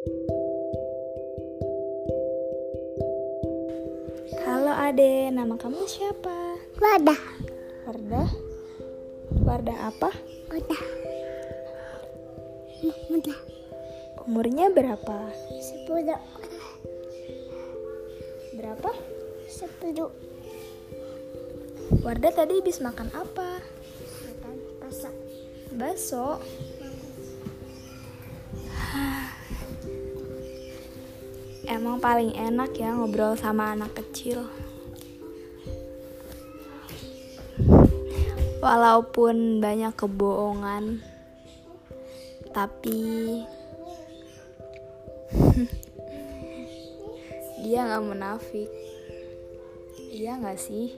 Halo Ade, nama kamu siapa? Wadah, Wardah? Wardah apa? wadah. Wadah. Umurnya berapa? Sepuluh, Berapa? sepuluh. Wardah tadi habis makan apa? Makan pasak. Baso. Emang paling enak ya ngobrol sama anak kecil. Walaupun banyak kebohongan, tapi dia nggak munafik. Iya nggak sih?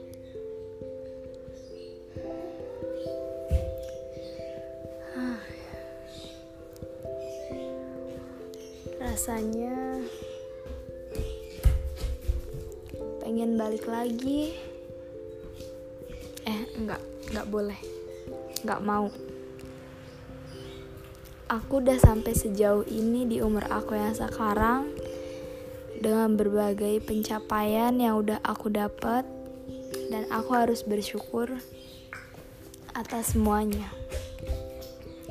Rasanya pengen balik lagi. Eh, enggak, enggak boleh. Enggak mau. Aku udah sampai sejauh ini di umur aku yang sekarang dengan berbagai pencapaian yang udah aku dapat dan aku harus bersyukur atas semuanya.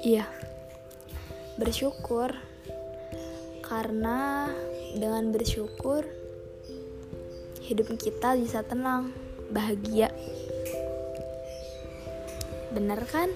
Iya. Bersyukur karena dengan bersyukur hidup kita bisa tenang, bahagia. Bener kan?